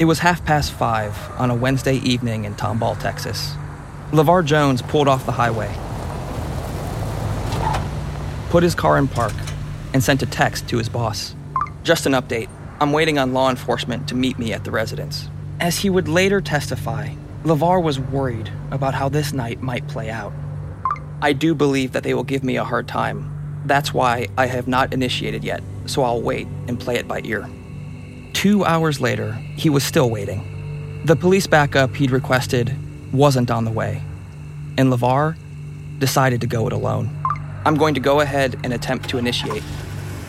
It was half past five on a Wednesday evening in Tomball, Texas. LeVar Jones pulled off the highway, put his car in park, and sent a text to his boss. Just an update. I'm waiting on law enforcement to meet me at the residence. As he would later testify, LeVar was worried about how this night might play out. I do believe that they will give me a hard time. That's why I have not initiated yet, so I'll wait and play it by ear. Two hours later, he was still waiting. The police backup he'd requested wasn't on the way, and LeVar decided to go it alone. I'm going to go ahead and attempt to initiate.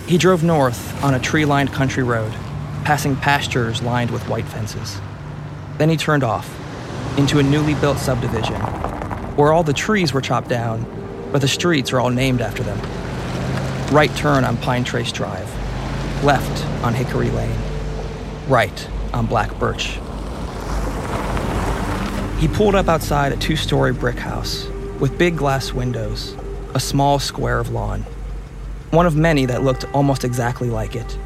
He drove north on a tree lined country road, passing pastures lined with white fences. Then he turned off into a newly built subdivision where all the trees were chopped down, but the streets are all named after them. Right turn on Pine Trace Drive, left on Hickory Lane right on Black Birch. He pulled up outside a two story brick house with big glass windows, a small square of lawn. One of many that looked almost exactly like it.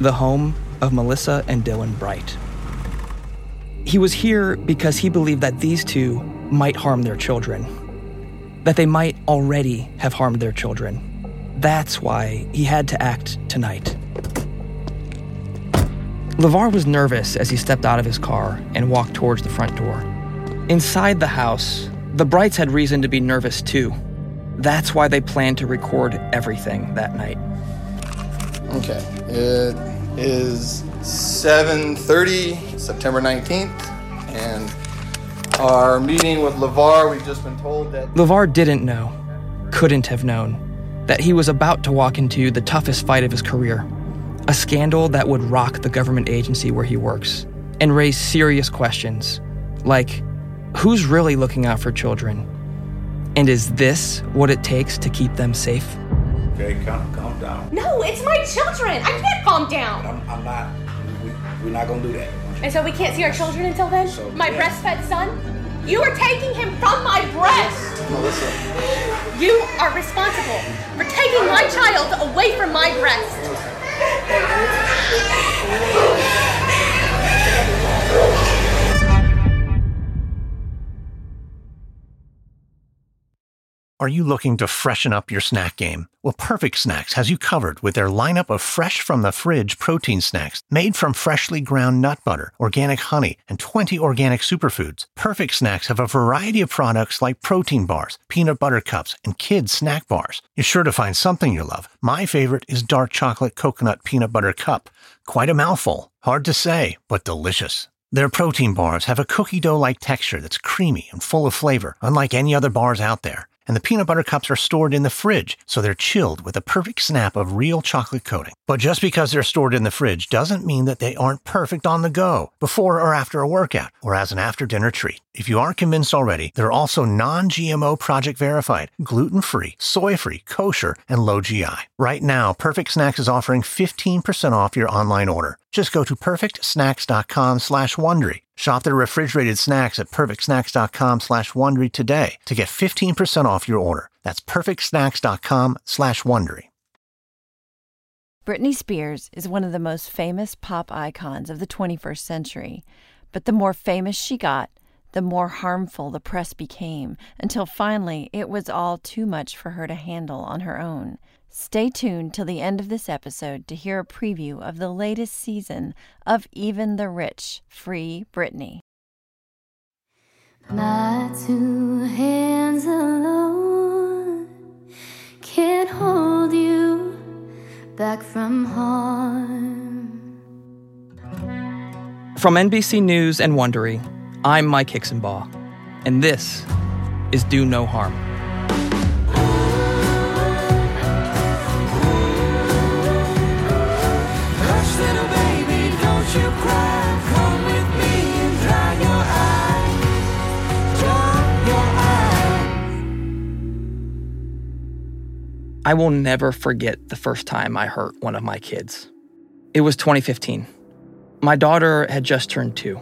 The home of Melissa and Dillon Bright. He was here because he believed that these two might harm their children, that they might already have harmed their children. That's why he had to act tonight. LeVar was nervous as he stepped out of his car and walked towards the front door. Inside the house, the Brights had reason to be nervous too. That's why they planned to record everything that night. Okay, it is 7:30, September 19th, and our meeting with LeVar, we've just been told that LeVar didn't know, couldn't have known, that he was about to walk into the toughest fight of his career a scandal that would rock the government agency where he works and raise serious questions like who's really looking out for children? And is this what it takes to keep them safe? Okay, calm, calm down. No, it's my children. I can't calm down. I'm, I'm not. We, we're not gonna do that. And so we can't see our children until then? So, my yeah. breastfed son? You are taking him from my breast. Melissa. You are responsible for taking my child away from my breast. Eu Are you looking to freshen up your snack game? Well, Perfect Snacks has you covered with their lineup of fresh from the fridge protein snacks made from freshly ground nut butter, organic honey, and 20 organic superfoods. Perfect Snacks have a variety of products like protein bars, peanut butter cups, and kids snack bars. You're sure to find something you love. My favorite is dark chocolate coconut peanut butter cup. Quite a mouthful. Hard to say, but delicious. Their protein bars have a cookie dough like texture that's creamy and full of flavor, unlike any other bars out there. And the peanut butter cups are stored in the fridge, so they're chilled with a perfect snap of real chocolate coating. But just because they're stored in the fridge doesn't mean that they aren't perfect on the go, before or after a workout, or as an after dinner treat. If you aren't convinced already, they're also non GMO project verified, gluten free, soy free, kosher, and low GI. Right now, Perfect Snacks is offering 15% off your online order. Just go to perfectsnacks.com slash Wondery. Shop their refrigerated snacks at perfectsnacks.com slash Wondery today to get 15% off your order. That's perfectsnacks.com slash Wondery. Britney Spears is one of the most famous pop icons of the 21st century. But the more famous she got, the more harmful the press became, until finally it was all too much for her to handle on her own. Stay tuned till the end of this episode to hear a preview of the latest season of Even the Rich Free Britney. My two hands alone can't hold you back from harm. From NBC News and Wondery, I'm Mike Hixenbaugh, and this is Do No Harm. I will never forget the first time I hurt one of my kids. It was 2015. My daughter had just turned two.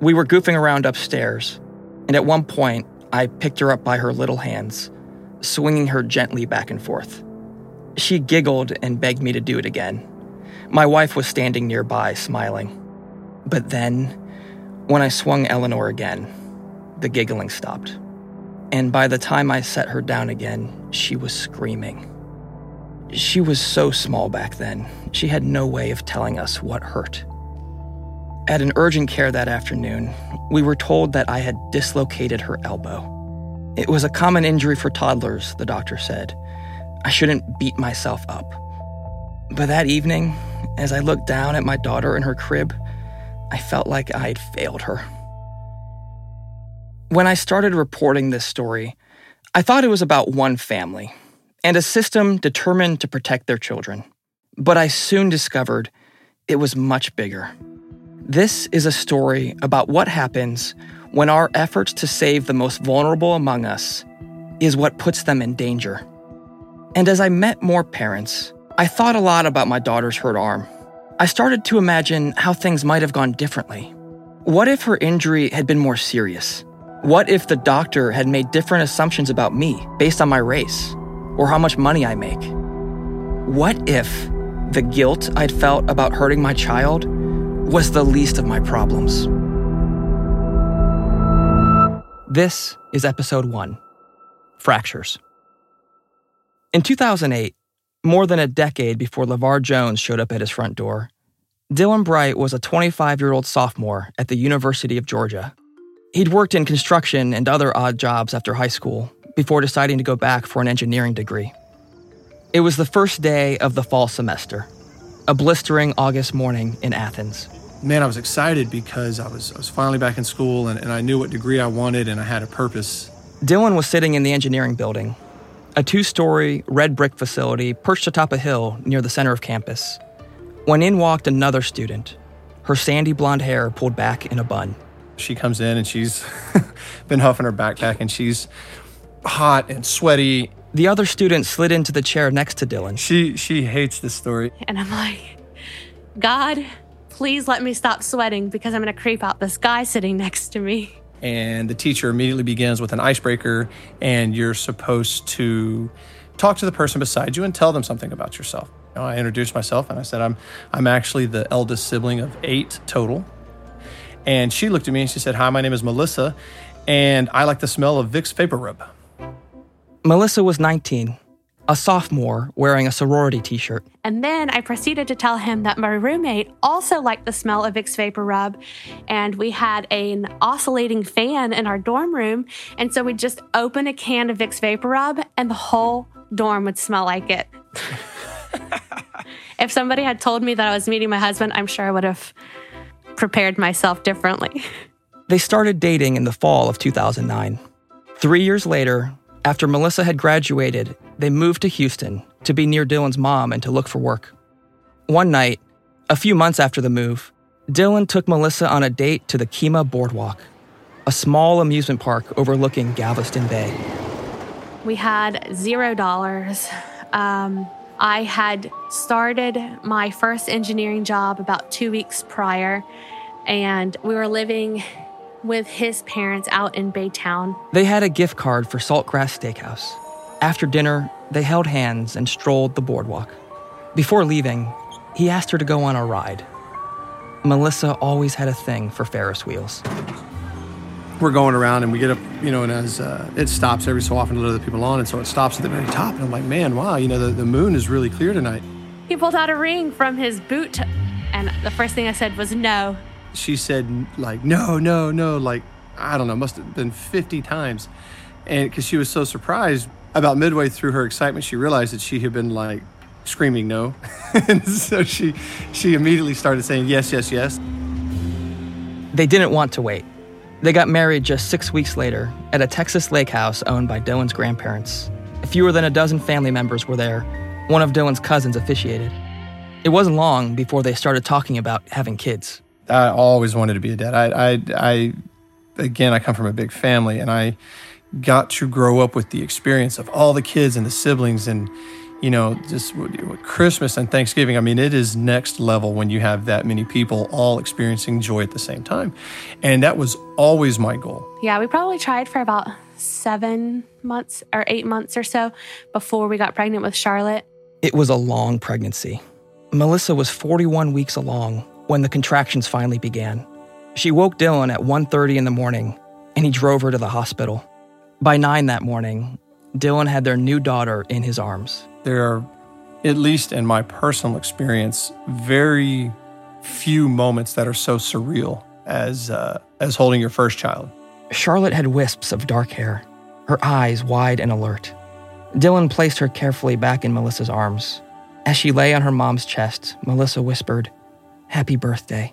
We were goofing around upstairs, and at one point, I picked her up by her little hands, swinging her gently back and forth. She giggled and begged me to do it again. My wife was standing nearby, smiling. But then, when I swung Eleanor again, the giggling stopped. And by the time I set her down again, she was screaming. She was so small back then, she had no way of telling us what hurt. At an urgent care that afternoon, we were told that I had dislocated her elbow. It was a common injury for toddlers, the doctor said. I shouldn't beat myself up. But that evening, as I looked down at my daughter in her crib, I felt like I'd failed her. When I started reporting this story, I thought it was about one family and a system determined to protect their children. But I soon discovered it was much bigger. This is a story about what happens when our efforts to save the most vulnerable among us is what puts them in danger. And as I met more parents, I thought a lot about my daughter's hurt arm. I started to imagine how things might have gone differently. What if her injury had been more serious? What if the doctor had made different assumptions about me based on my race or how much money I make? What if the guilt I'd felt about hurting my child was the least of my problems? This is episode one Fractures. In 2008, more than a decade before LeVar Jones showed up at his front door, Dillon Bright was a 25 year old sophomore at the University of Georgia. He'd worked in construction and other odd jobs after high school before deciding to go back for an engineering degree. It was the first day of the fall semester, a blistering August morning in Athens. man, I was excited because I was I was finally back in school and, and I knew what degree I wanted and I had a purpose. Dillon was sitting in the engineering building, a two story red brick facility perched atop a hill near the center of campus, when in walked another student, her sandy blonde hair pulled back in a bun. She comes in and she's been huffing her backpack and she's hot and sweaty. The other student slid into the chair next to Dillon. She she hates this story. And I'm like, God, please let me stop sweating because I'm going to creep out this guy sitting next to me. And the teacher immediately begins with an icebreaker and you're supposed to talk to the person beside you and tell them something about yourself. You know, I introduced myself and I said I'm I'm actually the eldest sibling of 8 total. And she looked at me and she said, "Hi, my name is Melissa and I like the smell of Vicks VapoRub." Melissa was 19, a sophomore wearing a sorority t shirt. And then I proceeded to tell him that my roommate also liked the smell of Vicks VapoRub, and we had an oscillating fan in our dorm room. And so we'd just open a can of Vicks VapoRub, and the whole dorm would smell like it. if somebody had told me that I was meeting my husband, I'm sure I would have prepared myself differently. They started dating in the fall of 2009. Three years later, after Melissa had graduated, they moved to Houston to be near Dillon's mom and to look for work. One night, a few months after the move, Dillon took Melissa on a date to the Kemah Boardwalk, a small amusement park overlooking Galveston Bay. We had zero dollars. Um, I had started my first engineering job about two weeks prior, and we were living with his parents out in Baytown. They had a gift card for Saltgrass Steakhouse. After dinner, they held hands and strolled the boardwalk. Before leaving, he asked her to go on a ride. Melissa always had a thing for Ferris wheels. We're going around and we get up, you know, and as uh, it stops every so often to let other people on, and so it stops at the very top, and I'm like, man, wow, you know, the, the moon is really clear tonight. He pulled out a ring from his boot, and the first thing I said was no. She said like no no no like i don't know must have been 50 times and because she was so surprised about midway through her excitement she realized that she had been like screaming no and so she she immediately started saying yes yes yes They didn't want to wait. They got married just six weeks later at a Texas lake house owned by Dillon's grandparents. Fewer than a dozen family members were there. One of Dillon's cousins officiated. It wasn't long before they started talking about having kids. I always wanted to be a dad i i, I again i come from a big family and i got to grow up with the experience of all the kids and the siblings and you know just with with christmas and thanksgiving i mean it is next level when you have that many people all experiencing joy at the same time and that was always my goal Yeah, we probably tried for about seven months or eight months or so before we got pregnant with Charlotte. It was a long pregnancy. Melissa was 41 weeks along when the contractions finally began. She woke Dillon at 1:30 in the morning and he drove her to the hospital. By 9 that morning, Dillon had their new daughter in his arms. There are, at least in my personal experience, very few moments that are so surreal as uh, as holding your first child. Charlotte had wisps of dark hair, her eyes wide and alert. Dillon placed her carefully back in Melissa's arms. As she lay on her mom's chest, Melissa whispered, Happy birthday.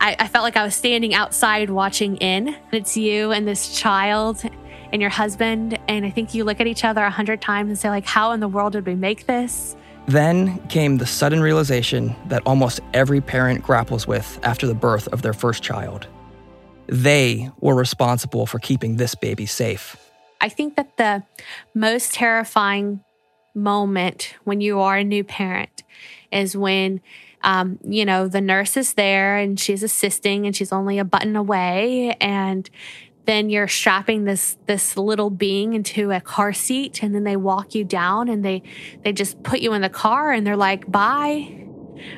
I, I felt like I was standing outside watching in. It's you and this child and your husband. And I think you look at each other a hundred times and say, like, how in the world did we make this? Then came the sudden realization that almost every parent grapples with after the birth of their first child. They were responsible for keeping this baby safe. I think that the most terrifying moment when you are a new parent is when um, you know the nurse is there and she's assisting and she's only a button away. And then you're strapping this this little being into a car seat and then they walk you down and they they just put you in the car and they're like bye.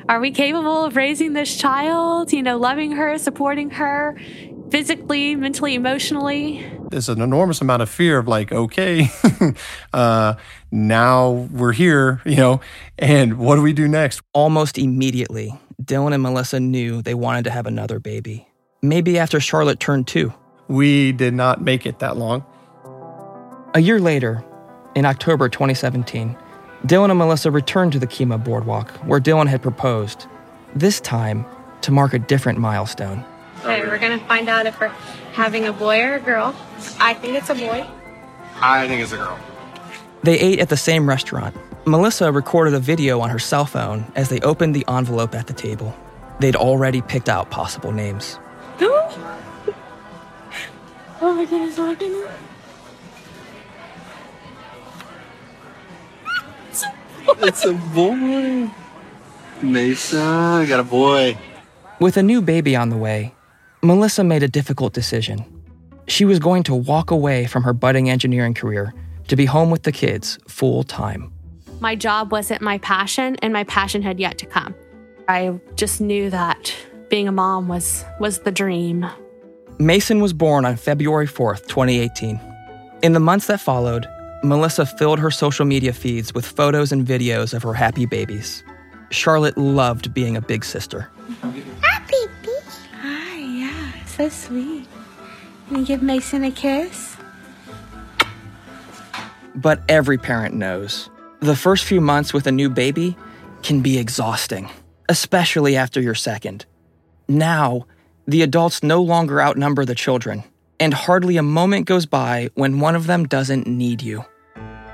Are we capable of raising this child? You know loving her supporting her physically mentally emotionally There's an enormous amount of fear of like, okay, uh, now we're here, you know, and what do we do next? Almost immediately, Dillon and Melissa knew they wanted to have another baby. Maybe after Charlotte turned two. We did not make it that long. A year later, in October 2017, Dillon and Melissa returned to the Kemah boardwalk where Dillon had proposed, this time to mark a different milestone. Okay, we're gonna find out if we're having a boy or a girl. I think it's a boy. I think it's a girl. They ate at the same restaurant. Melissa recorded a video on her cell phone as they opened the envelope at the table. They'd already picked out possible names. oh my goodness, look at it. It's a boy. Mesa, I got a boy. With a new baby on the way, Melissa made a difficult decision. She was going to walk away from her budding engineering career to be home with the kids full time. my job wasn't my passion and my passion had yet to come i just knew that being a mom was was the dream Mason was born on February 4th, 2018. In the months that followed, Melissa filled her social media feeds with photos and videos of her happy babies. Charlotte loved being a big sister. So sweet. Can you give Mason a kiss? But every parent knows the first few months with a new baby can be exhausting, especially after your second. Now, the adults no longer outnumber the children, and hardly a moment goes by when one of them doesn't need you.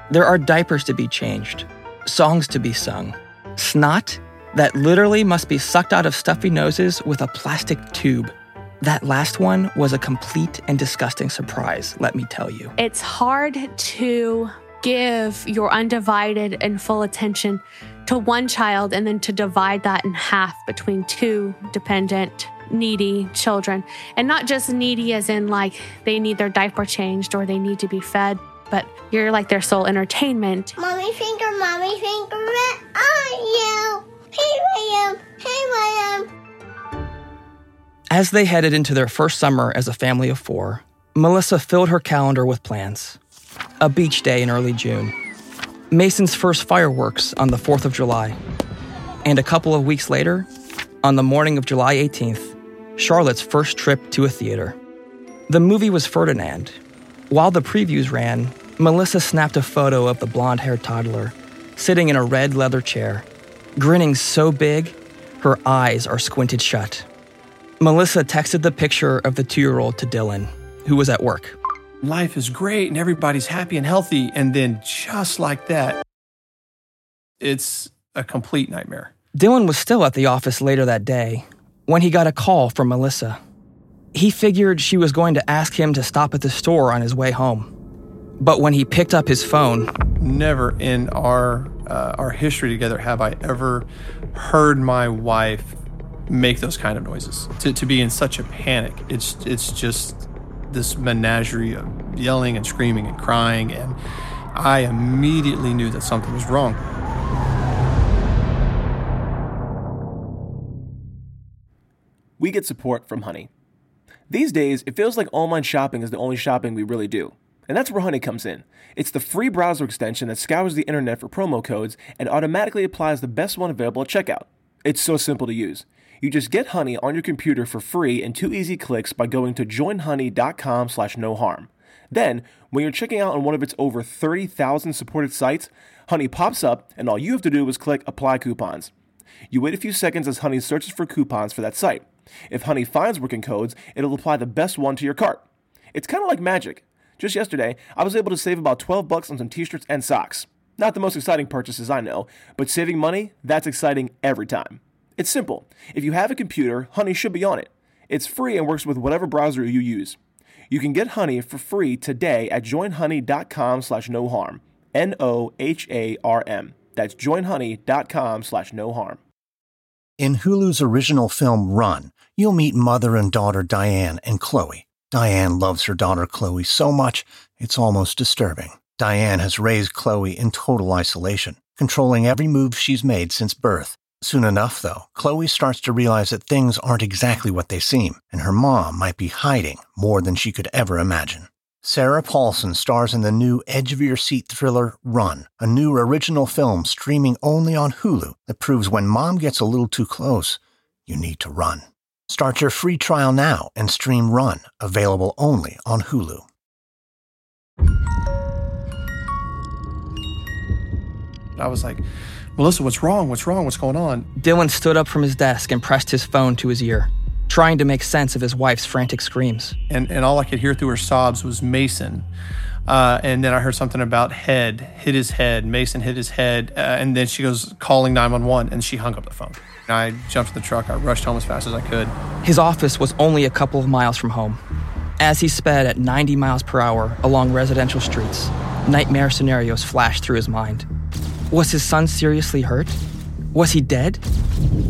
There are diapers to be changed, songs to be sung, snot that literally must be sucked out of stuffy noses with a plastic tube. That last one was a complete and disgusting surprise, let me tell you. it's hard to give your undivided and full attention to one child and then to divide that in half between two dependent needy children and not just needy as in like they need their diaper changed or they need to be fed but you're like their sole entertainment Mommy finger, mommy finger, where are you? Here I am, here I am. As they headed into their first summer as a family of four, Melissa filled her calendar with plans. A beach day in early June, Mason's first fireworks on the 4th of July, and a couple of weeks later, on the morning of July 18th, Charlotte's first trip to a theater. The movie was Ferdinand. While the previews ran, Melissa snapped a photo of the blonde haired toddler sitting in a red leather chair, grinning so big, her eyes are squinted shut. Melissa texted the picture of the two year old to Dillon, who was at work. Life is great and everybody's happy and healthy. And then just like that, it's a complete nightmare. Dillon was still at the office later that day when he got a call from Melissa. He figured she was going to ask him to stop at the store on his way home. But when he picked up his phone, Never in our uh, our history together have I ever heard my wife make those kind of noises. To, to be in such a panic, it's it's just this menagerie of yelling and screaming and crying, and I immediately knew that something was wrong. we get support from Honey. These days, it feels like online shopping is the only shopping we really do. And that's where Honey comes in. It's the free browser extension that scours the internet for promo codes and automatically applies the best one available at checkout. It's so simple to use. You just get Honey on your computer for free in two easy clicks by going to joinhoney.com slash no harm. Then, when you're checking out on one of its over 30,000 supported sites, Honey pops up and all you have to do is click Apply Coupons. You wait a few seconds as Honey searches for coupons for that site. If Honey finds working codes, it'll apply the best one to your cart. It's kind of like magic. Just yesterday, I was able to save about 12 bucks on some t-shirts and socks. Not the most exciting purchases I know, but saving money, that's exciting every time. It's simple. If you have a computer, Honey should be on it. It's free and works with whatever browser you use. You can get Honey for free today at joinhoney.com slash no harm. N-O-H-A-R-M. That's joinhoney.com slash no harm. In Hulu's original film Run, you'll meet mother and daughter Diane and Chloe. Diane loves her daughter Chloe so much, it's almost disturbing. Diane has raised Chloe in total isolation, controlling every move she's made since birth. Soon enough, though, Chloe starts to realize that things aren't exactly what they seem, and her mom might be hiding more than she could ever imagine. Sarah Paulson stars in the new edge of your seat thriller Run, a new original film streaming only on Hulu that proves when mom gets a little too close, you need to run. Start your free trial now and stream Run, available only on Hulu. I was like, Melissa, what's wrong? What's wrong? What's going on? Dillon stood up from his desk and pressed his phone to his ear, trying to make sense of his wife's frantic screams. And, and all I could hear through her sobs was Mason. Uh, and then I heard something about head, hit his head. Mason hit his head. Uh, and then she goes calling 911 and she hung up the phone. And I jumped in the truck. I rushed home as fast as I could. His office was only a couple of miles from home. As he sped at 90 miles per hour along residential streets, nightmare scenarios flashed through his mind. Was his son seriously hurt? Was he dead?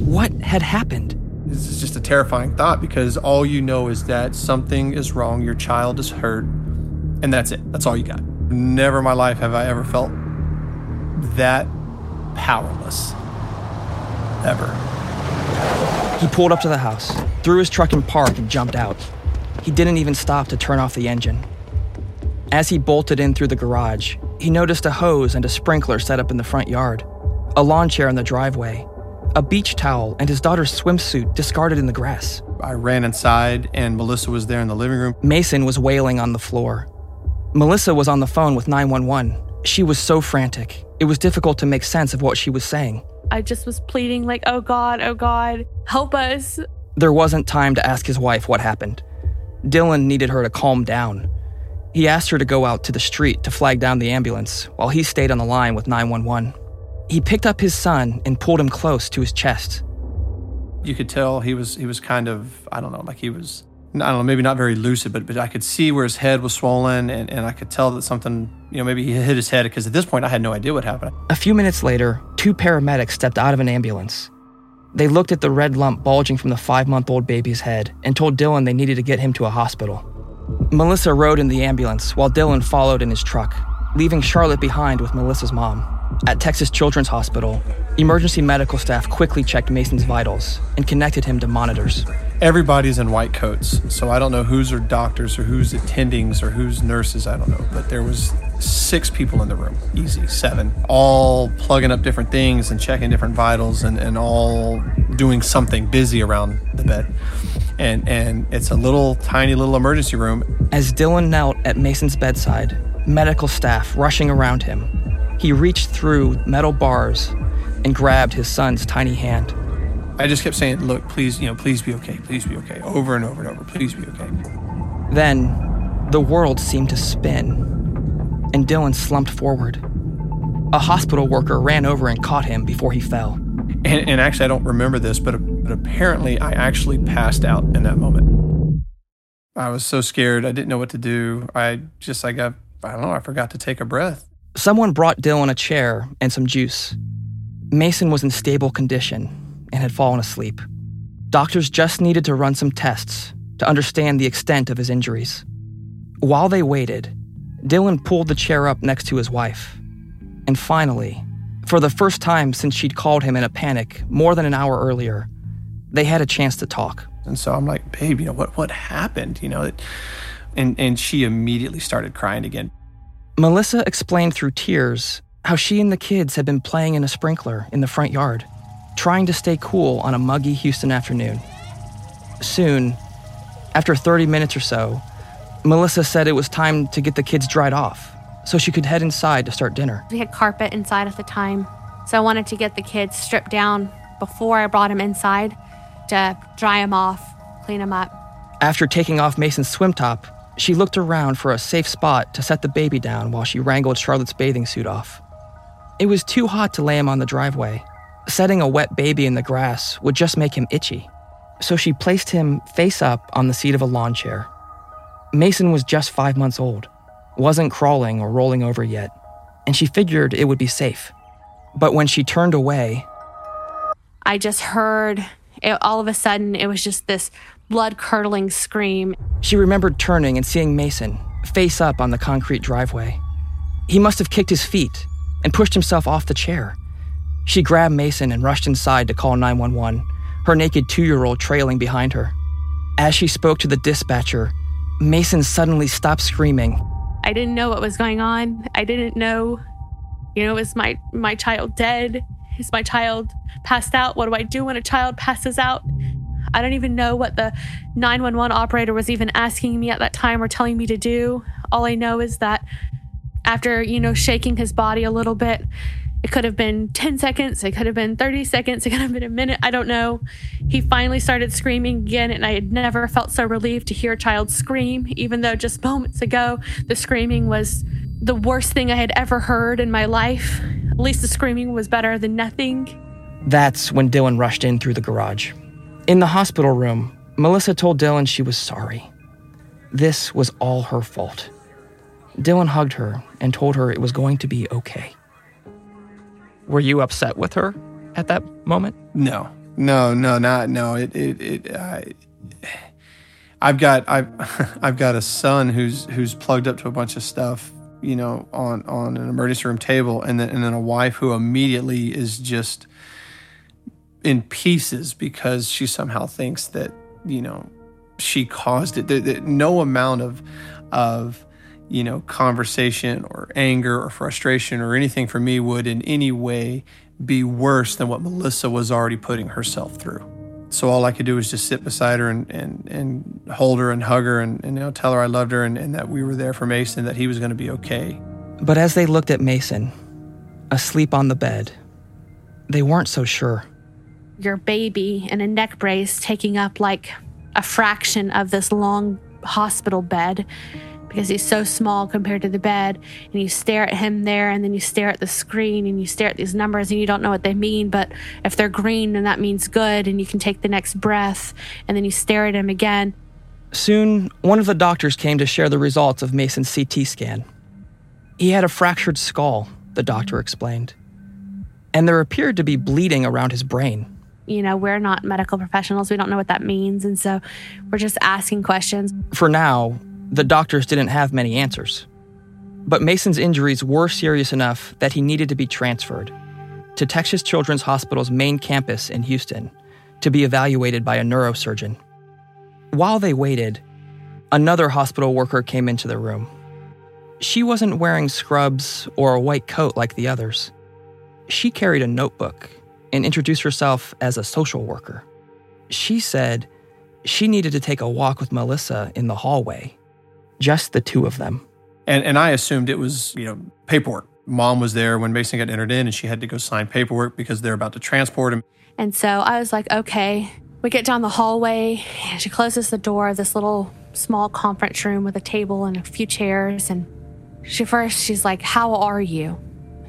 What had happened? This is just a terrifying thought because all you know is that something is wrong, your child is hurt, and that's it. That's all you got. Never in my life have I ever felt that powerless. Ever. He pulled up to the house, threw his truck in park, and jumped out. He didn't even stop to turn off the engine. As he bolted in through the garage, he noticed a hose and a sprinkler set up in the front yard, a lawn chair in the driveway, a beach towel, and his daughter's swimsuit discarded in the grass. I ran inside, and Melissa was there in the living room. Mason was wailing on the floor. Melissa was on the phone with 911. She was so frantic, it was difficult to make sense of what she was saying. I just was pleading, like, oh God, oh God, help us. There wasn't time to ask his wife what happened. Dillon needed her to calm down. He asked her to go out to the street to flag down the ambulance while he stayed on the line with 911. He picked up his son and pulled him close to his chest. You could tell he was he was kind of I don't know like he was I don't know maybe not very lucid but but I could see where his head was swollen and, and I could tell that something you know maybe he hit his head because at this point I had no idea what happened. A few minutes later, two paramedics stepped out of an ambulance. They looked at the red lump bulging from the five month old baby's head and told Dillon they needed to get him to a hospital. Melissa rode in the ambulance while Dillon followed in his truck, leaving Charlotte behind with Melissa's mom. At Texas Children's Hospital, emergency medical staff quickly checked Mason's vitals and connected him to monitors. Everybody's in white coats, so I don't know who's are doctors or who's attendings or who's nurses. I don't know, but there was six people in the room, easy seven, all plugging up different things and checking different vitals and, and all doing something busy around the bed. And and it's a little tiny little emergency room. As Dillon knelt at Mason's bedside, medical staff rushing around him, he reached through metal bars and grabbed his son's tiny hand. I just kept saying, "Look, please, you know, please be okay. Please be okay." Over and over and over. Please be okay. Then, the world seemed to spin, and Dillon slumped forward. A hospital worker ran over and caught him before he fell. And, and actually, I don't remember this, but, but apparently, I actually passed out in that moment. I was so scared. I didn't know what to do. I just, I got, I don't know, I forgot to take a breath. Someone brought Dillon a chair and some juice. Mason was in stable condition and had fallen asleep. Doctors just needed to run some tests to understand the extent of his injuries. While they waited, Dillon pulled the chair up next to his wife. And finally, for the first time since she'd called him in a panic more than an hour earlier, they had a chance to talk. And so I'm like, babe, you know, what, what happened? You know, it, and, and she immediately started crying again. Melissa explained through tears how she and the kids had been playing in a sprinkler in the front yard, trying to stay cool on a muggy Houston afternoon. Soon, after 30 minutes or so, Melissa said it was time to get the kids dried off so she could head inside to start dinner. We had carpet inside at the time, so I wanted to get the kids stripped down before I brought them inside to dry them off, clean them up. After taking off Mason's swim top, she looked around for a safe spot to set the baby down while she wrangled Charlotte's bathing suit off. It was too hot to lay him on the driveway. Setting a wet baby in the grass would just make him itchy. So she placed him face up on the seat of a lawn chair. Mason was just five months old, wasn't crawling or rolling over yet, and she figured it would be safe. But when she turned away, I just heard it, all of a sudden, it was just this blood curdling scream. she remembered turning and seeing Mason face up on the concrete driveway. He must have kicked his feet and pushed himself off the chair. She grabbed Mason and rushed inside to call 911, her naked two year old trailing behind her. As she spoke to the dispatcher, Mason suddenly stopped screaming. I didn't know what was going on. I didn't know, you know, is my my child dead? Is my child passed out? What do I do when a child passes out? I don't even know what the 911 operator was even asking me at that time or telling me to do. All I know is that after, you know, shaking his body a little bit, it could have been 10 seconds, it could have been 30 seconds, it could have been a minute, I don't know. He finally started screaming again, and I had never felt so relieved to hear a child scream, even though just moments ago the screaming was the worst thing I had ever heard in my life. At least the screaming was better than nothing. That's when Dillon rushed in through the garage. In the hospital room, Melissa told Dillon she was sorry. This was all her fault. Dillon hugged her and told her it was going to be okay. Were you upset with her at that moment? No, no, no, not no. It, it, it. I, I've got, I've, I've got a son who's who's plugged up to a bunch of stuff, you know, on on an emergency room table, and then and then a wife who immediately is just in pieces because she somehow thinks that you know she caused it. There, there- no amount of of you know conversation or anger or frustration or anything for me would in any way be worse than what Melissa was already putting herself through. So all I could do was just sit beside her and and, and hold her and hug her and, and you know tell her I loved her and, and that we were there for Mason, that he was going to be okay. But as they looked at Mason, asleep on the bed, they weren't so sure. Your baby in a neck brace taking up like a fraction of this long hospital bed because he's so small compared to the bed. And you stare at him there, and then you stare at the screen, and you stare at these numbers, and you don't know what they mean. But if they're green, then that means good, and you can take the next breath. And then you stare at him again. Soon, one of the doctors came to share the results of Mason's CT scan. He had a fractured skull, the doctor explained, and there appeared to be bleeding around his brain. You know, we're not medical professionals. We don't know what that means. And so we're just asking questions. For now, the doctors didn't have many answers. But Mason's injuries were serious enough that he needed to be transferred to Texas Children's Hospital's main campus in Houston to be evaluated by a neurosurgeon. While they waited, another hospital worker came into the room. She wasn't wearing scrubs or a white coat like the others. She carried a notebook and introduced herself as a social worker. She said she needed to take a walk with Melissa in the hallway, just the two of them. And and I assumed it was you know paperwork. Mom was there when Mason got entered in, and she had to go sign paperwork because they're about to transport him. And so I was like, okay. We get down the hallway, and she closes the door of this little small conference room with a table and a few chairs. And she first, she's like, How are you?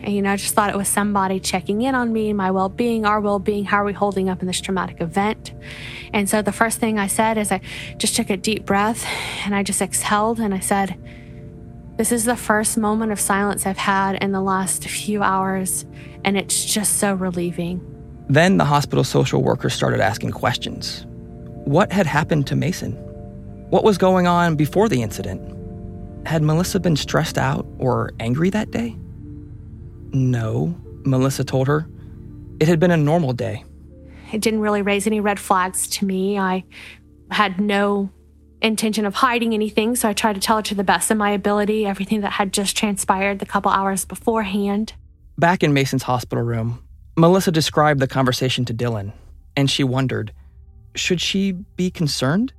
And, you know, I just thought it was somebody checking in on me, my well being, our well being. How are we holding up in this traumatic event? And so the first thing I said is I just took a deep breath and I just exhaled and I said, This is the first moment of silence I've had in the last few hours, and it's just so relieving. Then the hospital social worker started asking questions. What had happened to Mason? What was going on before the incident? Had Melissa been stressed out or angry that day? No, Melissa told her. It had been a normal day. It didn't really raise any red flags to me. I had no intention of hiding anything, so I tried to tell her to the best of my ability everything that had just transpired the couple hours beforehand. Back in Mason's hospital room, Melissa described the conversation to Dillon, and she wondered should she be concerned?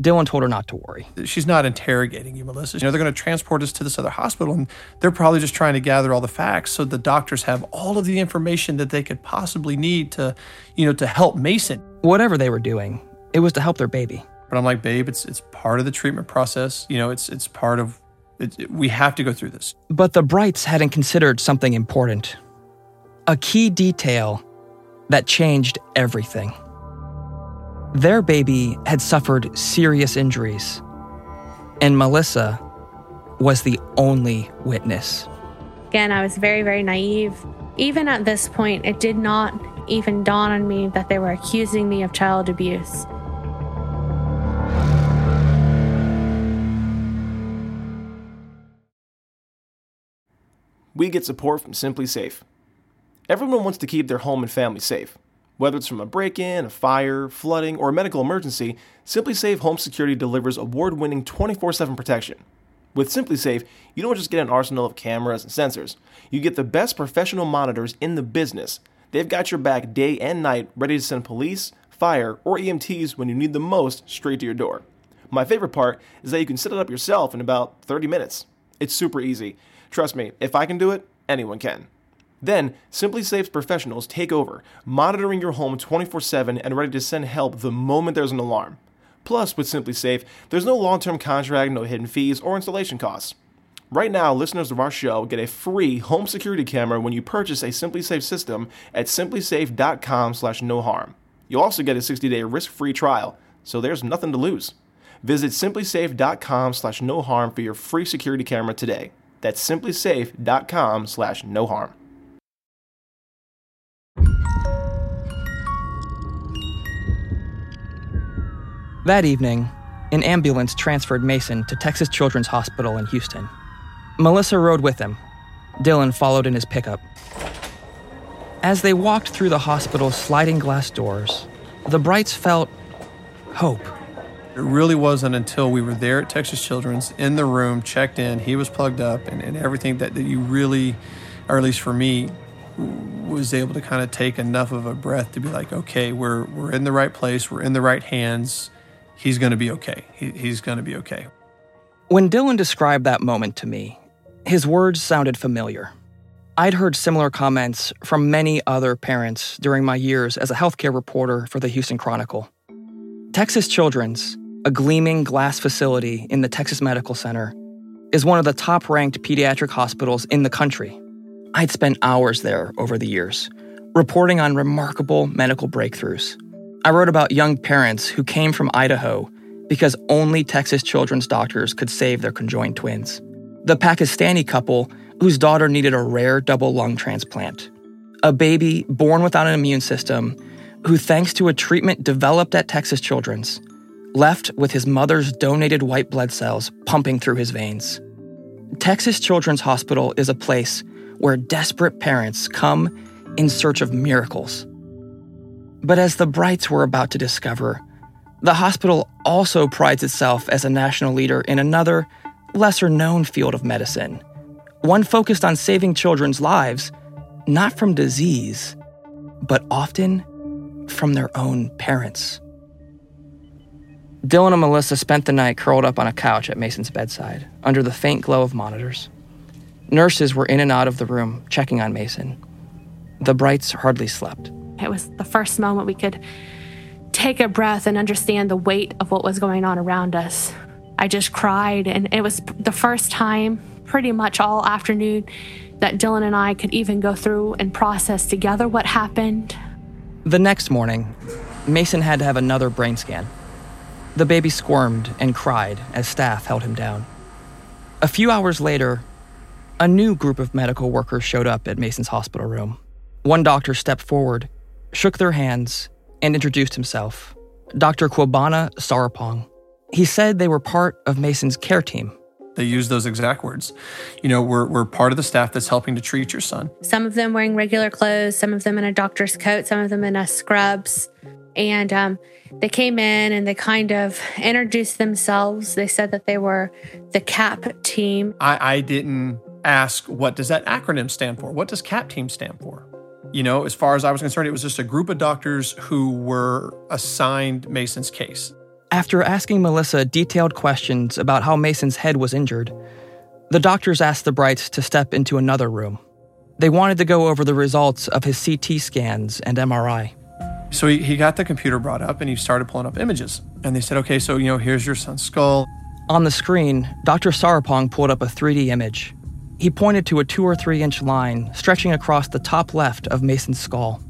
Dillon told her not to worry. She's not interrogating you, Melissa. You know, they're going to transport us to this other hospital, and they're probably just trying to gather all the facts so the doctors have all of the information that they could possibly need to, you know, to help Mason. Whatever they were doing, it was to help their baby. But I'm like, babe, it's it's part of the treatment process. You know, it's it's part of. It, it- we have to go through this. But the Brights hadn't considered something important a key detail that changed everything. Their baby had suffered serious injuries, and Melissa was the only witness. Again, I was very, very naive. Even at this point, it did not even dawn on me that they were accusing me of child abuse. We get support from SimpliSafe. Everyone wants to keep their home and family safe. Whether it's from a break in, a fire, flooding, or a medical emergency, SimpliSafe Home Security delivers award winning 24 7 protection. With SimpliSafe, you don't just get an arsenal of cameras and sensors, you get the best professional monitors in the business. They've got your back day and night, ready to send police, fire, or EMTs when you need them most straight to your door. My favorite part is that you can set it up yourself in about 30 minutes. It's super easy. Trust me, if I can do it, anyone can. Then, SimpliSafe's professionals take over, monitoring your home 24 7 and ready to send help the moment there's an alarm. Plus, with SimpliSafe, there's no long term contract, no hidden fees, or installation costs. Right now, listeners of our show get a free home security camera when you purchase a SimpliSafe system at simplisafe.com slash no harm. You'll also get a 60-day risk-free trial, so there's nothing to lose. Visit simplisafe.com slash no harm for your free security camera today. That's simplisafe.com slash no harm. That evening, an ambulance transferred Mason to Texas Children's Hospital in Houston. Melissa rode with him. Dillon followed in his pickup. As they walked through the hospital's sliding glass doors, the Brights felt hope. It really wasn't until we were there at Texas Children's in the room, checked in, he was plugged up, and, and everything that, that you really, or at least for me, was able to kind of take enough of a breath to be like, okay, we're, we're in the right place, we're in the right hands. He's going to be okay. He, he's going to be okay. When Dillon described that moment to me, his words sounded familiar. I'd heard similar comments from many other parents during my years as a healthcare reporter for the Houston Chronicle. Texas Children's, a gleaming glass facility in the Texas Medical Center, is one of the top ranked pediatric hospitals in the country. I'd spent hours there over the years, reporting on remarkable medical breakthroughs. I wrote about young parents who came from Idaho because only Texas children's doctors could save their conjoined twins. The Pakistani couple whose daughter needed a rare double lung transplant. A baby born without an immune system who, thanks to a treatment developed at Texas Children's, left with his mother's donated white blood cells pumping through his veins. Texas Children's Hospital is a place where desperate parents come in search of miracles. But as the Brights were about to discover, the hospital also prides itself as a national leader in another, lesser known field of medicine, one focused on saving children's lives, not from disease, but often from their own parents. Dylan and Melissa spent the night curled up on a couch at Mason's bedside, under the faint glow of monitors. Nurses were in and out of the room, checking on Mason. The Brights hardly slept. It was the first moment we could take a breath and understand the weight of what was going on around us. I just cried, and it was the first time, pretty much all afternoon, that Dillon and I could even go through and process together what happened. The next morning, Mason had to have another brain scan. The baby squirmed and cried as staff held him down. A few hours later, a new group of medical workers showed up at Mason's hospital room. One doctor stepped forward, shook their hands, and introduced himself Dr. Kwabena Sarapong. He said they were part of Mason's care team. They used those exact words. You know, we're, we're part of the staff that's helping to treat your son. Some of them wearing regular clothes, some of them in a doctor's coat, some of them in a scrubs. And um, they came in and they kind of introduced themselves. They said that they were the CAP team. I, I didn't ask what does that acronym stand for? What does CAP team stand for? You know, as far as I was concerned, it was just a group of doctors who were assigned Mason's case. After asking Melissa detailed questions about how Mason's head was injured, the doctors asked the Brights to step into another room. They wanted to go over the results of his CT scans and MRI. So he, he got the computer brought up and he started pulling up images. And they said, okay, so, you know, here's your son's skull. On the screen, Dr. Sarpong pulled up a 3D image. He pointed to a two or three inch line stretching across the top left of Mason's skull.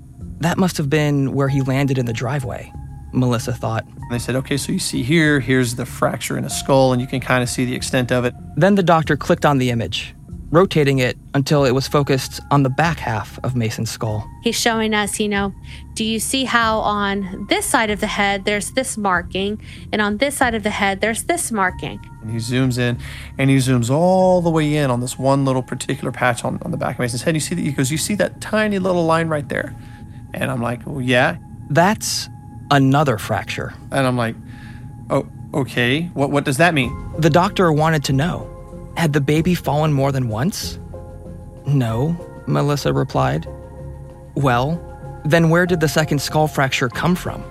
That must have been where he landed in the driveway, Melissa thought. They said, okay, so you see here, here's the fracture in a skull, and you can kind of see the extent of it. Then the doctor clicked on the image, rotating it until it was focused on the back half of Mason's skull. He's showing us, you know, do you see how on this side of the head there's this marking, and on this side of the head there's this marking? And he zooms in and he zooms all the way in on this one little particular patch on, on the back of Mason's head. You see that he goes, You see that tiny little line right there? And I'm like, Well, yeah. That's another fracture. And I'm like, Oh, okay. What what does that mean? The doctor wanted to know had the baby fallen more than once? No, Melissa replied. Well, then where did the second skull fracture come from?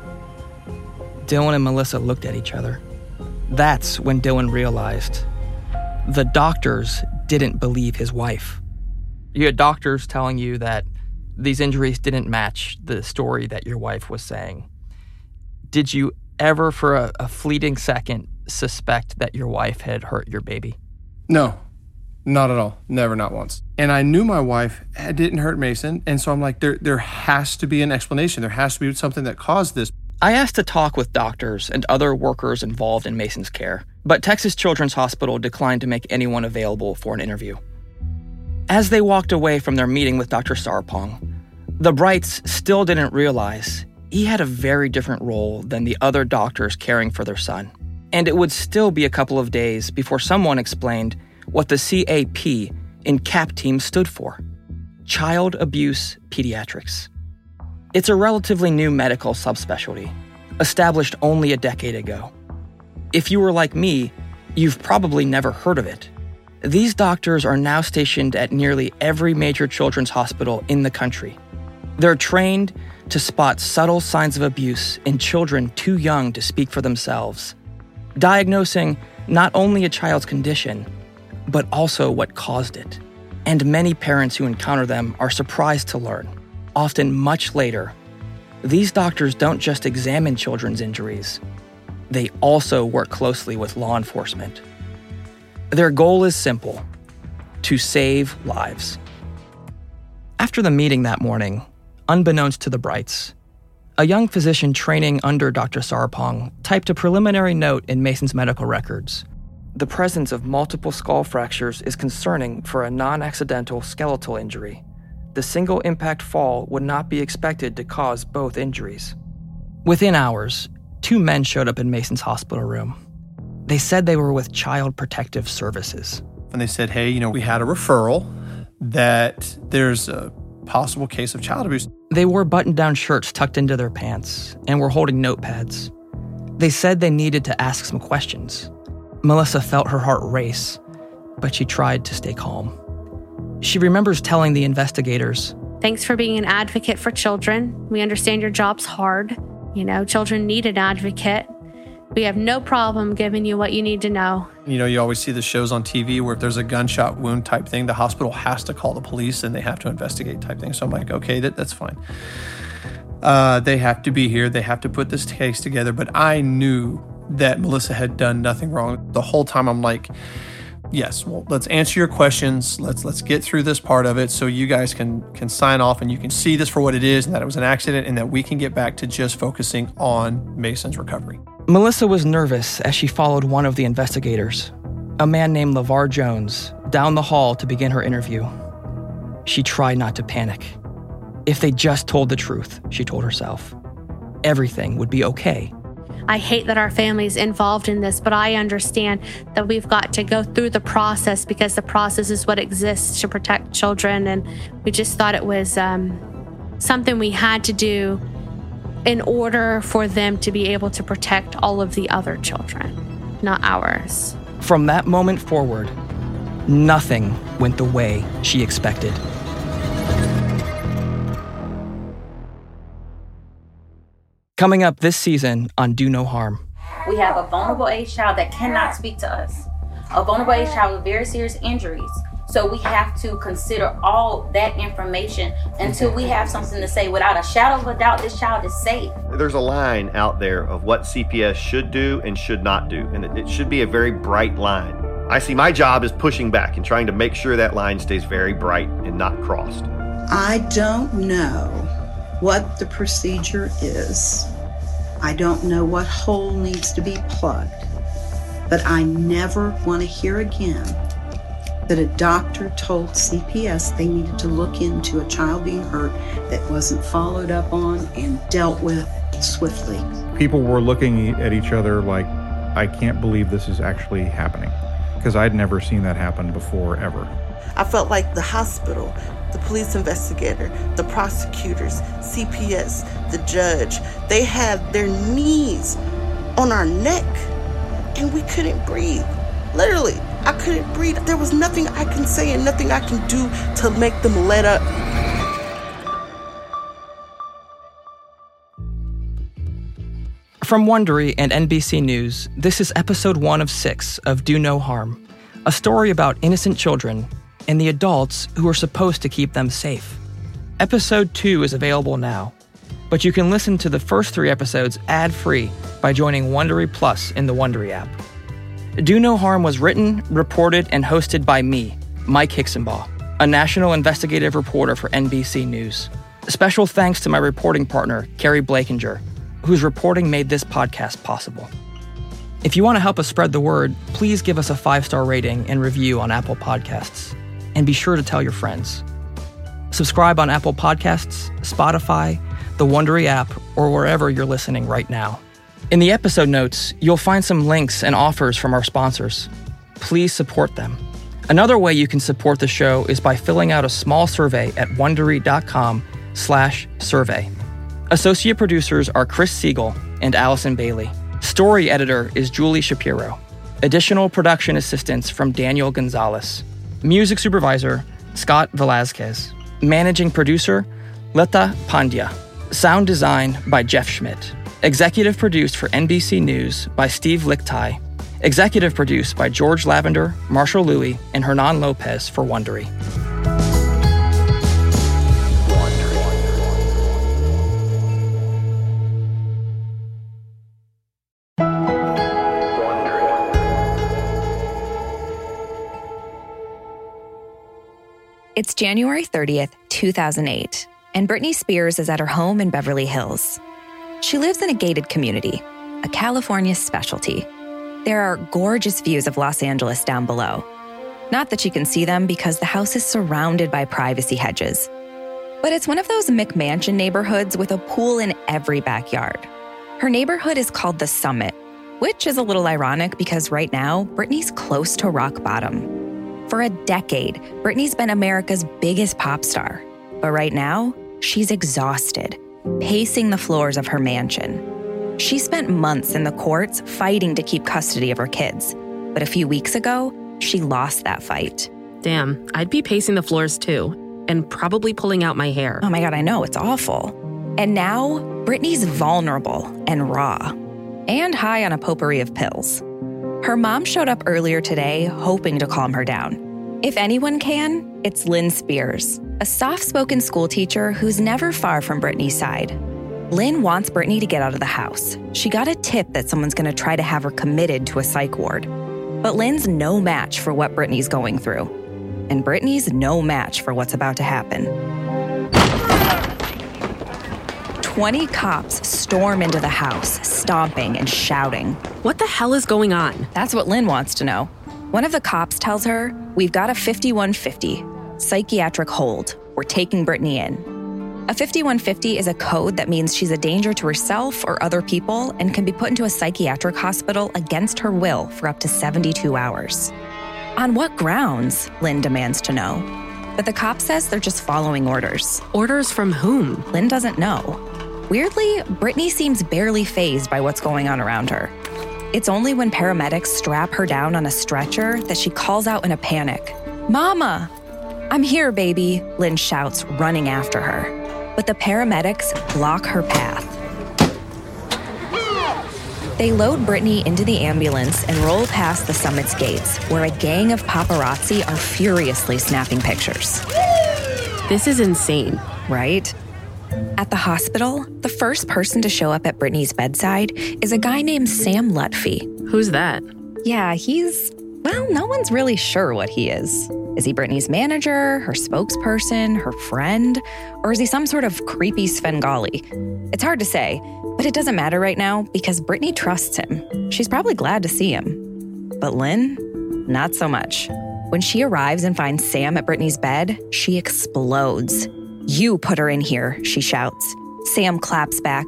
Dillon and Melissa looked at each other. That's when Dillon realized the doctors didn't believe his wife. You had doctors telling you that these injuries didn't match the story that your wife was saying. Did you ever, for a, a fleeting second, suspect that your wife had hurt your baby? No, not at all. Never, not once. And I knew my wife didn't hurt Mason. And so I'm like, there, there has to be an explanation. There has to be something that caused this. I asked to talk with doctors and other workers involved in Mason's care, but Texas Children's Hospital declined to make anyone available for an interview. As they walked away from their meeting with Dr. Sarpong, the Brights still didn't realize he had a very different role than the other doctors caring for their son. And it would still be a couple of days before someone explained what the CAP in CAP team stood for Child Abuse Pediatrics. It's a relatively new medical subspecialty, established only a decade ago. If you were like me, you've probably never heard of it. These doctors are now stationed at nearly every major children's hospital in the country. They're trained to spot subtle signs of abuse in children too young to speak for themselves, diagnosing not only a child's condition, but also what caused it. And many parents who encounter them are surprised to learn, often much later, these doctors don't just examine children's injuries, they also work closely with law enforcement. Their goal is simple to save lives. After the meeting that morning, unbeknownst to the Brights, a young physician training under Dr. Sarpong typed a preliminary note in Mason's medical records. The presence of multiple skull fractures is concerning for a non accidental skeletal injury. The single impact fall would not be expected to cause both injuries. Within hours, two men showed up in Mason's hospital room. They said they were with Child Protective Services. And they said, hey, you know, we had a referral that there's a possible case of child abuse. They wore button down shirts tucked into their pants and were holding notepads. They said they needed to ask some questions. Melissa felt her heart race, but she tried to stay calm. She remembers telling the investigators, Thanks for being an advocate for children. We understand your job's hard. You know, children need an advocate. We have no problem giving you what you need to know. You know, you always see the shows on TV where if there's a gunshot wound type thing, the hospital has to call the police and they have to investigate type thing. So I'm like, okay, that, that's fine. Uh, they have to be here. They have to put this case together. But I knew that Melissa had done nothing wrong. The whole time I'm like, yes, well, let's answer your questions. Let's let's get through this part of it so you guys can can sign off and you can see this for what it is and that it was an accident and that we can get back to just focusing on Mason's recovery. Melissa was nervous as she followed one of the investigators, a man named LeVar Jones, down the hall to begin her interview. She tried not to panic. If they just told the truth, she told herself, everything would be okay. I hate that our family's involved in this, but I understand that we've got to go through the process because the process is what exists to protect children. And we just thought it was um, something we had to do in order for them to be able to protect all of the other children, not ours. From that moment forward, nothing went the way she expected. Coming up this season on Do No Harm. We have a vulnerable age child that cannot speak to us, a vulnerable age child with very serious injuries. So we have to consider all that information until we have something to say. Without a shadow of a doubt, this child is safe. There's a line out there of what CPS should do and should not do, and it, it should be a very bright line. I see my job is pushing back and trying to make sure that line stays very bright and not crossed. I don't know what the procedure is. I don't know what hole needs to be plugged. But I never want to hear again that a doctor told CPS they needed to look into a child being hurt that wasn't followed up on and dealt with swiftly. People were looking at each other like, I can't believe this is actually happening. Because I'd never seen that happen before, ever. I felt like the hospital, the police investigator, the prosecutors, CPS, the judge, they had their knees on our neck and we couldn't breathe. Literally, I couldn't breathe. There was nothing I can say and nothing I can do to make them let up. From Wondery and NBC News, this is episode one of six of Do No Harm, a story about innocent children and the adults who are supposed to keep them safe. Episode two is available now, but you can listen to the first three episodes ad free by joining Wondery Plus in the Wondery app. Do No Harm was written, reported, and hosted by me, Mike Hixenbaugh, a national investigative reporter for NBC News. Special thanks to my reporting partner, Keri Blakinger, whose reporting made this podcast possible. If you want to help us spread the word, please give us a five star rating and review on Apple Podcasts. And be sure to tell your friends. Subscribe on Apple Podcasts, Spotify, the Wondery app, or wherever you're listening right now. In the episode notes, you'll find some links and offers from our sponsors. Please support them. Another way you can support the show is by filling out a small survey at wondery.com/survey. Associate producers are Chris Siegel and Allison Bailey. Story editor is Julie Shapiro. Additional production assistance from Daniel Gonzalez. Music supervisor Scott Velazquez. Managing producer Leta Pandya. Sound design by Jeff Schmidt. Executive produced for NBC News by Steve Lichtai. Executive produced by George Lavender, Marshall Lewy, and Hernan Lopez for Wondery. It's January 30th, 2008, and Britney Spears is at her home in Beverly Hills. She lives in a gated community, a California specialty. There are gorgeous views of Los Angeles down below. Not that she can see them because the house is surrounded by privacy hedges. But it's one of those McMansion neighborhoods with a pool in every backyard. Her neighborhood is called the Summit, which is a little ironic because right now, Britney's close to rock bottom. For a decade, Britney's been America's biggest pop star. But right now, she's exhausted, pacing the floors of her mansion. She spent months in the courts fighting to keep custody of her kids. But a few weeks ago, she lost that fight. Damn, I'd be pacing the floors too, and probably pulling out my hair. Oh my God, I know, it's awful. And now, Britney's vulnerable and raw, and high on a potpourri of pills. Her mom showed up earlier today, hoping to calm her down. If anyone can, it's Lynn Spears, a soft spoken school teacher who's never far from Britney's side. Lynn wants Britney to get out of the house. She got a tip that someone's going to try to have her committed to a psych ward. But Lynn's no match for what Britney's going through. And Britney's no match for what's about to happen. 20 cops storm into the house, stomping and shouting. What the hell is going on? That's what Lynn wants to know. One of the cops tells her, We've got a 5150, psychiatric hold. We're taking Britney in. A 5150 is a code that means she's a danger to herself or other people and can be put into a psychiatric hospital against her will for up to 72 hours. On what grounds? Lynn demands to know. But the cop says they're just following orders. Orders from whom? Lynn doesn't know. Weirdly, Britney seems barely fazed by what's going on around her. It's only when paramedics strap her down on a stretcher that she calls out in a panic Mama! I'm here, baby, Lynn shouts, running after her. But the paramedics block her path. They load Britney into the ambulance and roll past the summit's gates, where a gang of paparazzi are furiously snapping pictures. This is insane. Right? At the hospital, the first person to show up at Britney's bedside is a guy named Sam Lutfi. Who's that? Yeah, he's, well, no one's really sure what he is. Is he Britney's manager, her spokesperson, her friend, or is he some sort of creepy Svengali? It's hard to say, but it doesn't matter right now because Britney trusts him. She's probably glad to see him. But Lynn, not so much. When she arrives and finds Sam at Britney's bed, she explodes. You put her in here, she shouts. Sam claps back.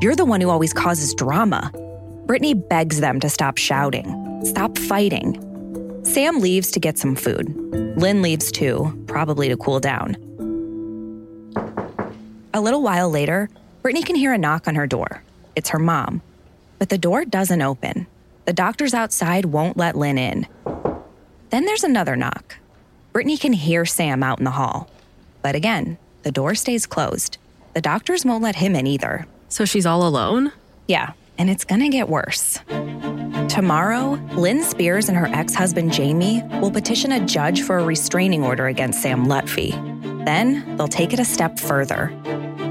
You're the one who always causes drama. Britney begs them to stop shouting, stop fighting. Sam leaves to get some food. Lynn leaves too, probably to cool down. A little while later, Britney can hear a knock on her door. It's her mom. But the door doesn't open. The doctors outside won't let Lynn in. Then there's another knock. Britney can hear Sam out in the hall. But again, the door stays closed. The doctors won't let him in either. So she's all alone? Yeah, and it's gonna get worse. Tomorrow, Lynn Spears and her ex husband Jamie will petition a judge for a restraining order against Sam Lutfi. Then they'll take it a step further.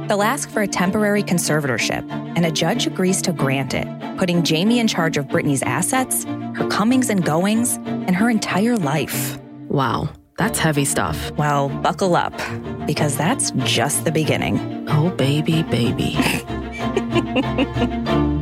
They'll ask for a temporary conservatorship, and a judge agrees to grant it, putting Jamie in charge of Britney's assets, her comings and goings, and her entire life. Wow, that's heavy stuff. Well, buckle up, because that's just the beginning. Oh, baby, baby.